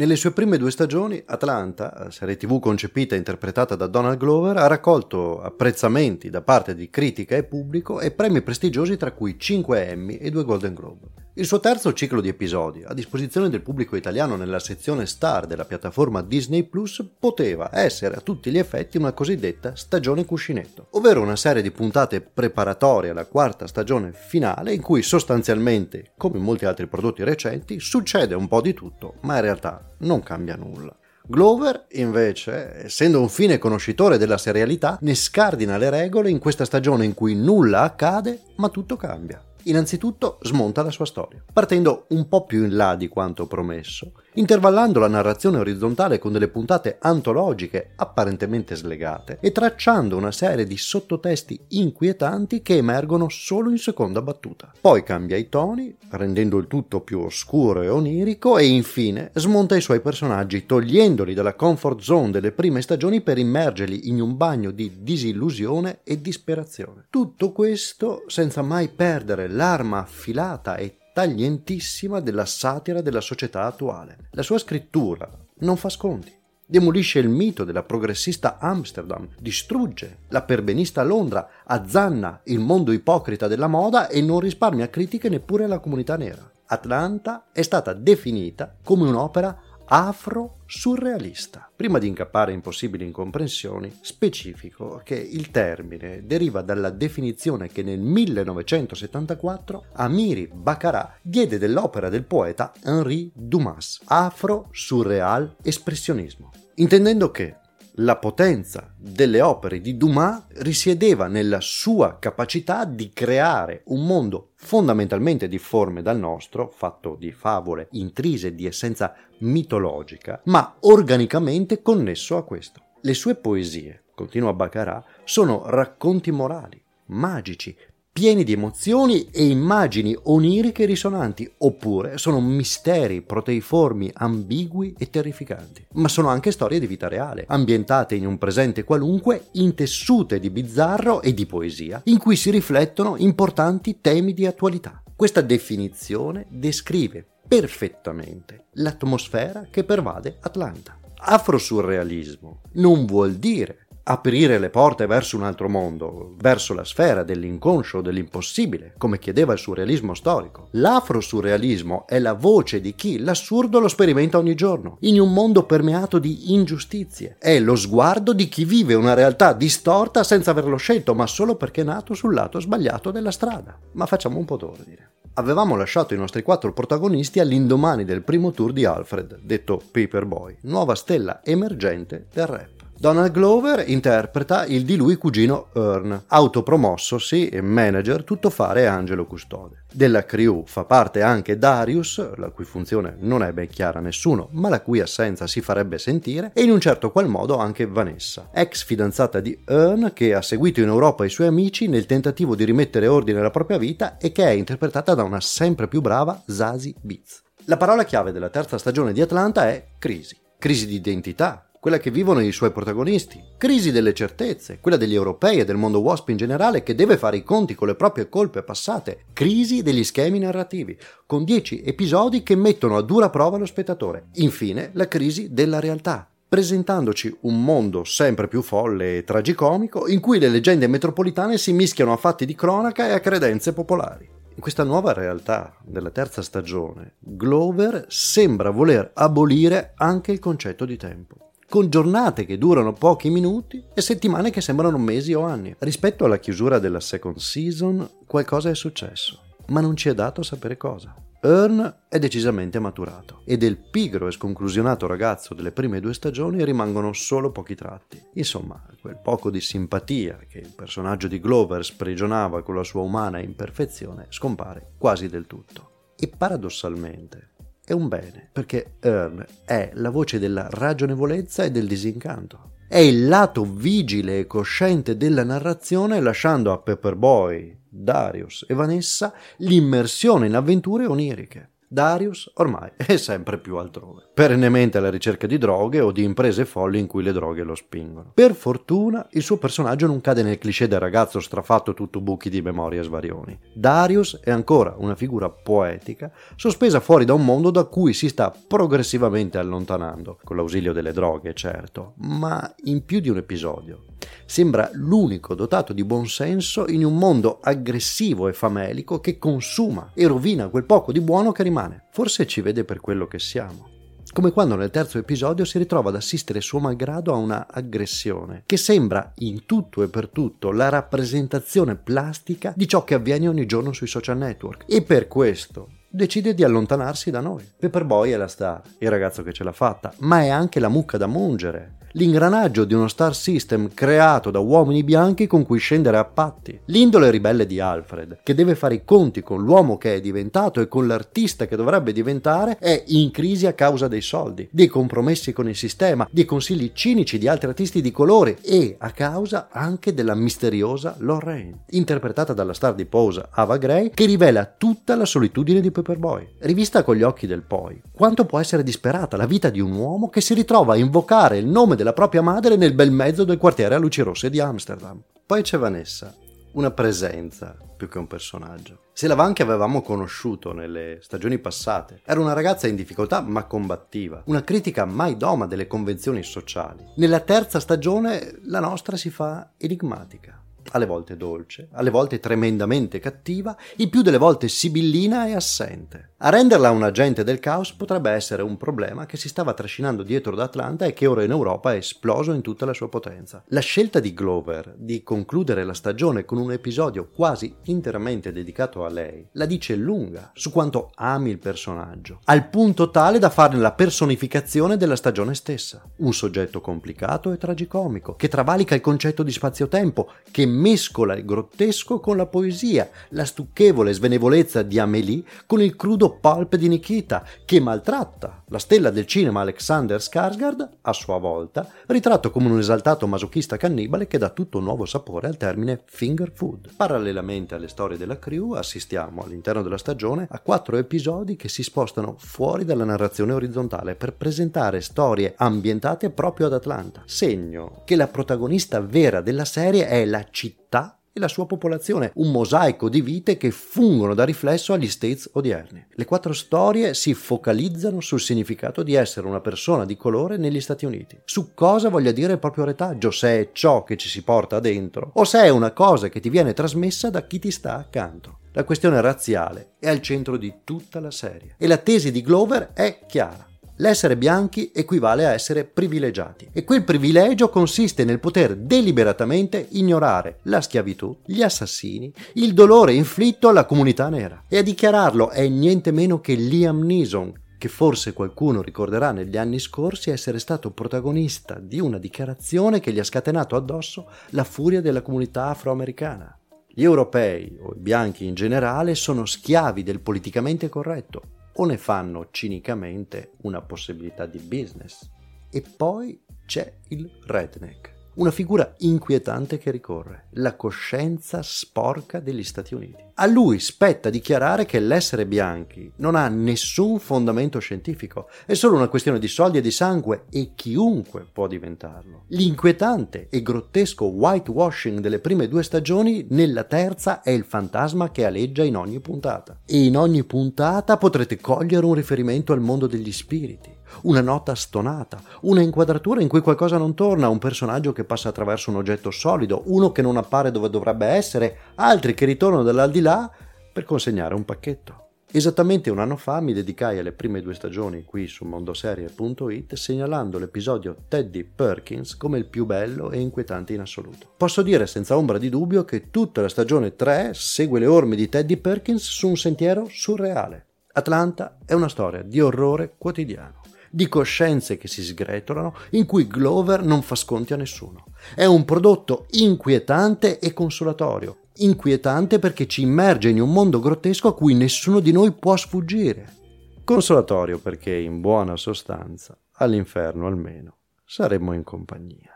Nelle sue prime due stagioni, Atlanta, serie tv concepita e interpretata da Donald Glover, ha raccolto apprezzamenti da parte di critica e pubblico e premi prestigiosi tra cui 5 Emmy e 2 Golden Globe. Il suo terzo ciclo di episodi, a disposizione del pubblico italiano nella sezione star della piattaforma Disney Plus, poteva essere a tutti gli effetti una cosiddetta stagione cuscinetto, ovvero una serie di puntate preparatorie alla quarta stagione finale in cui sostanzialmente, come in molti altri prodotti recenti, succede un po' di tutto, ma in realtà non cambia nulla. Glover, invece, essendo un fine conoscitore della serialità, ne scardina le regole in questa stagione in cui nulla accade, ma tutto cambia. Innanzitutto smonta la sua storia, partendo un po' più in là di quanto promesso, intervallando la narrazione orizzontale con delle puntate antologiche apparentemente slegate e tracciando una serie di sottotesti inquietanti che emergono solo in seconda battuta. Poi cambia i toni, rendendo il tutto più oscuro e onirico e infine smonta i suoi personaggi, togliendoli dalla comfort zone delle prime stagioni per immergerli in un bagno di disillusione e disperazione. Tutto questo senza mai perdere l'arma affilata e taglientissima della satira della società attuale. La sua scrittura non fa sconti. Demolisce il mito della progressista Amsterdam, distrugge la perbenista Londra, azzanna il mondo ipocrita della moda e non risparmia critiche neppure alla comunità nera. Atlanta è stata definita come un'opera afro-surrealista. Prima di incappare in possibili incomprensioni, specifico che il termine deriva dalla definizione che nel 1974 Amiri Baccarat diede dell'opera del poeta Henri Dumas, afro-surreal espressionismo, intendendo che la potenza delle opere di Dumas risiedeva nella sua capacità di creare un mondo fondamentalmente difforme dal nostro, fatto di favole intrise di essenza mitologica, ma organicamente connesso a questo. Le sue poesie, continua Baccarat, sono racconti morali, magici, pieni di emozioni e immagini oniriche risonanti, oppure sono misteri proteiformi ambigui e terrificanti. Ma sono anche storie di vita reale, ambientate in un presente qualunque, intessute di bizzarro e di poesia, in cui si riflettono importanti temi di attualità. Questa definizione descrive perfettamente l'atmosfera che pervade Atlanta. Afrosurrealismo non vuol dire aprire le porte verso un altro mondo, verso la sfera dell'inconscio, dell'impossibile, come chiedeva il surrealismo storico. L'afrosurrealismo è la voce di chi l'assurdo lo sperimenta ogni giorno, in un mondo permeato di ingiustizie. È lo sguardo di chi vive una realtà distorta senza averlo scelto, ma solo perché è nato sul lato sbagliato della strada. Ma facciamo un po' d'ordine. Avevamo lasciato i nostri quattro protagonisti all'indomani del primo tour di Alfred, detto Paperboy, nuova stella emergente del rap. Donald Glover interpreta il di lui cugino Earn, autopromossosi e manager tuttofare angelo custode. Della crew fa parte anche Darius, la cui funzione non è ben chiara a nessuno, ma la cui assenza si farebbe sentire, e in un certo qual modo anche Vanessa, ex fidanzata di Earn che ha seguito in Europa i suoi amici nel tentativo di rimettere ordine alla propria vita e che è interpretata da una sempre più brava Zazie Beats. La parola chiave della terza stagione di Atlanta è crisi. Crisi di identità, quella che vivono i suoi protagonisti, crisi delle certezze, quella degli europei e del mondo WASP in generale che deve fare i conti con le proprie colpe passate, crisi degli schemi narrativi, con dieci episodi che mettono a dura prova lo spettatore. Infine, la crisi della realtà, presentandoci un mondo sempre più folle e tragicomico in cui le leggende metropolitane si mischiano a fatti di cronaca e a credenze popolari. In questa nuova realtà della terza stagione, Glover sembra voler abolire anche il concetto di tempo con giornate che durano pochi minuti e settimane che sembrano mesi o anni. Rispetto alla chiusura della second season, qualcosa è successo, ma non ci è dato sapere cosa. Earn è decisamente maturato e del pigro e sconclusionato ragazzo delle prime due stagioni rimangono solo pochi tratti. Insomma, quel poco di simpatia che il personaggio di Glover sprigionava con la sua umana imperfezione scompare quasi del tutto. E paradossalmente, è un bene, perché Earn è la voce della ragionevolezza e del disincanto. È il lato vigile e cosciente della narrazione, lasciando a Pepperboy, Darius e Vanessa l'immersione in avventure oniriche. Darius ormai è sempre più altrove, perennemente alla ricerca di droghe o di imprese folli in cui le droghe lo spingono. Per fortuna il suo personaggio non cade nel cliché del ragazzo strafatto tutto buchi di memoria svarioni. Darius è ancora una figura poetica, sospesa fuori da un mondo da cui si sta progressivamente allontanando, con l'ausilio delle droghe certo, ma in più di un episodio. Sembra l'unico dotato di buonsenso in un mondo aggressivo e famelico che consuma e rovina quel poco di buono che rimane. Forse ci vede per quello che siamo. Come quando nel terzo episodio si ritrova ad assistere suo malgrado a una aggressione, che sembra in tutto e per tutto la rappresentazione plastica di ciò che avviene ogni giorno sui social network. E per questo decide di allontanarsi da noi. Pepperboy è la star, il ragazzo che ce l'ha fatta, ma è anche la mucca da mungere, l'ingranaggio di uno star system creato da uomini bianchi con cui scendere a patti. L'indole ribelle di Alfred, che deve fare i conti con l'uomo che è diventato e con l'artista che dovrebbe diventare, è in crisi a causa dei soldi, dei compromessi con il sistema, dei consigli cinici di altri artisti di colore e a causa anche della misteriosa Lorraine, interpretata dalla star di Pose Ava Gray, che rivela tutta la solitudine di Pepperboy. Rivista con gli occhi del poi, quanto può essere disperata la vita di un uomo che si ritrova a invocare il nome della propria madre nel bel mezzo del quartiere a luci rosse di Amsterdam. Poi c'è Vanessa, una presenza più che un personaggio. Se la Van che avevamo conosciuto nelle stagioni passate era una ragazza in difficoltà ma combattiva, una critica mai doma delle convenzioni sociali. Nella terza stagione la nostra si fa enigmatica alle volte dolce, alle volte tremendamente cattiva, il più delle volte sibillina e assente. A renderla un agente del caos potrebbe essere un problema che si stava trascinando dietro da Atlanta e che ora in Europa è esploso in tutta la sua potenza. La scelta di Glover di concludere la stagione con un episodio quasi interamente dedicato a lei la dice lunga su quanto ami il personaggio, al punto tale da farne la personificazione della stagione stessa. Un soggetto complicato e tragicomico, che travalica il concetto di spazio-tempo, che mescola il grottesco con la poesia, la stucchevole svenevolezza di Amélie con il crudo pulp di Nikita, che maltratta la stella del cinema Alexander Skarsgård, a sua volta, ritratto come un esaltato masochista cannibale che dà tutto un nuovo sapore al termine finger food. Parallelamente alle storie della crew, assistiamo all'interno della stagione a quattro episodi che si spostano fuori dalla narrazione orizzontale per presentare storie ambientate proprio ad Atlanta, segno che la protagonista vera della serie è la città e la sua popolazione, un mosaico di vite che fungono da riflesso agli States odierni. Le quattro storie si focalizzano sul significato di essere una persona di colore negli Stati Uniti, su cosa voglia dire il proprio retaggio, se è ciò che ci si porta dentro o se è una cosa che ti viene trasmessa da chi ti sta accanto. La questione razziale è al centro di tutta la serie e la tesi di Glover è chiara. L'essere bianchi equivale a essere privilegiati e quel privilegio consiste nel poter deliberatamente ignorare la schiavitù, gli assassini, il dolore inflitto alla comunità nera. E a dichiararlo è niente meno che Liam Neeson, che forse qualcuno ricorderà negli anni scorsi essere stato protagonista di una dichiarazione che gli ha scatenato addosso la furia della comunità afroamericana. Gli europei, o i bianchi in generale, sono schiavi del politicamente corretto, o ne fanno cinicamente una possibilità di business. E poi c'è il redneck, una figura inquietante che ricorre, la coscienza sporca degli Stati Uniti. A lui spetta dichiarare che l'essere bianchi non ha nessun fondamento scientifico, è solo una questione di soldi e di sangue e chiunque può diventarlo. L'inquietante e grottesco whitewashing delle prime due stagioni nella terza è il fantasma che aleggia in ogni puntata. E in ogni puntata potrete cogliere un riferimento al mondo degli spiriti una nota stonata, una inquadratura in cui qualcosa non torna, un personaggio che passa attraverso un oggetto solido, uno che non appare dove dovrebbe essere, altri che ritornano dall'aldilà per consegnare un pacchetto. Esattamente un anno fa mi dedicai alle prime due stagioni qui su mondoserie.it segnalando l'episodio Teddy Perkins come il più bello e inquietante in assoluto. Posso dire senza ombra di dubbio che tutta la stagione 3 segue le orme di Teddy Perkins su un sentiero surreale. Atlanta è una storia di orrore quotidiano di coscienze che si sgretolano in cui Glover non fa sconti a nessuno. È un prodotto inquietante e consolatorio. Inquietante perché ci immerge in un mondo grottesco a cui nessuno di noi può sfuggire. Consolatorio perché, in buona sostanza, all'inferno almeno, saremmo in compagnia.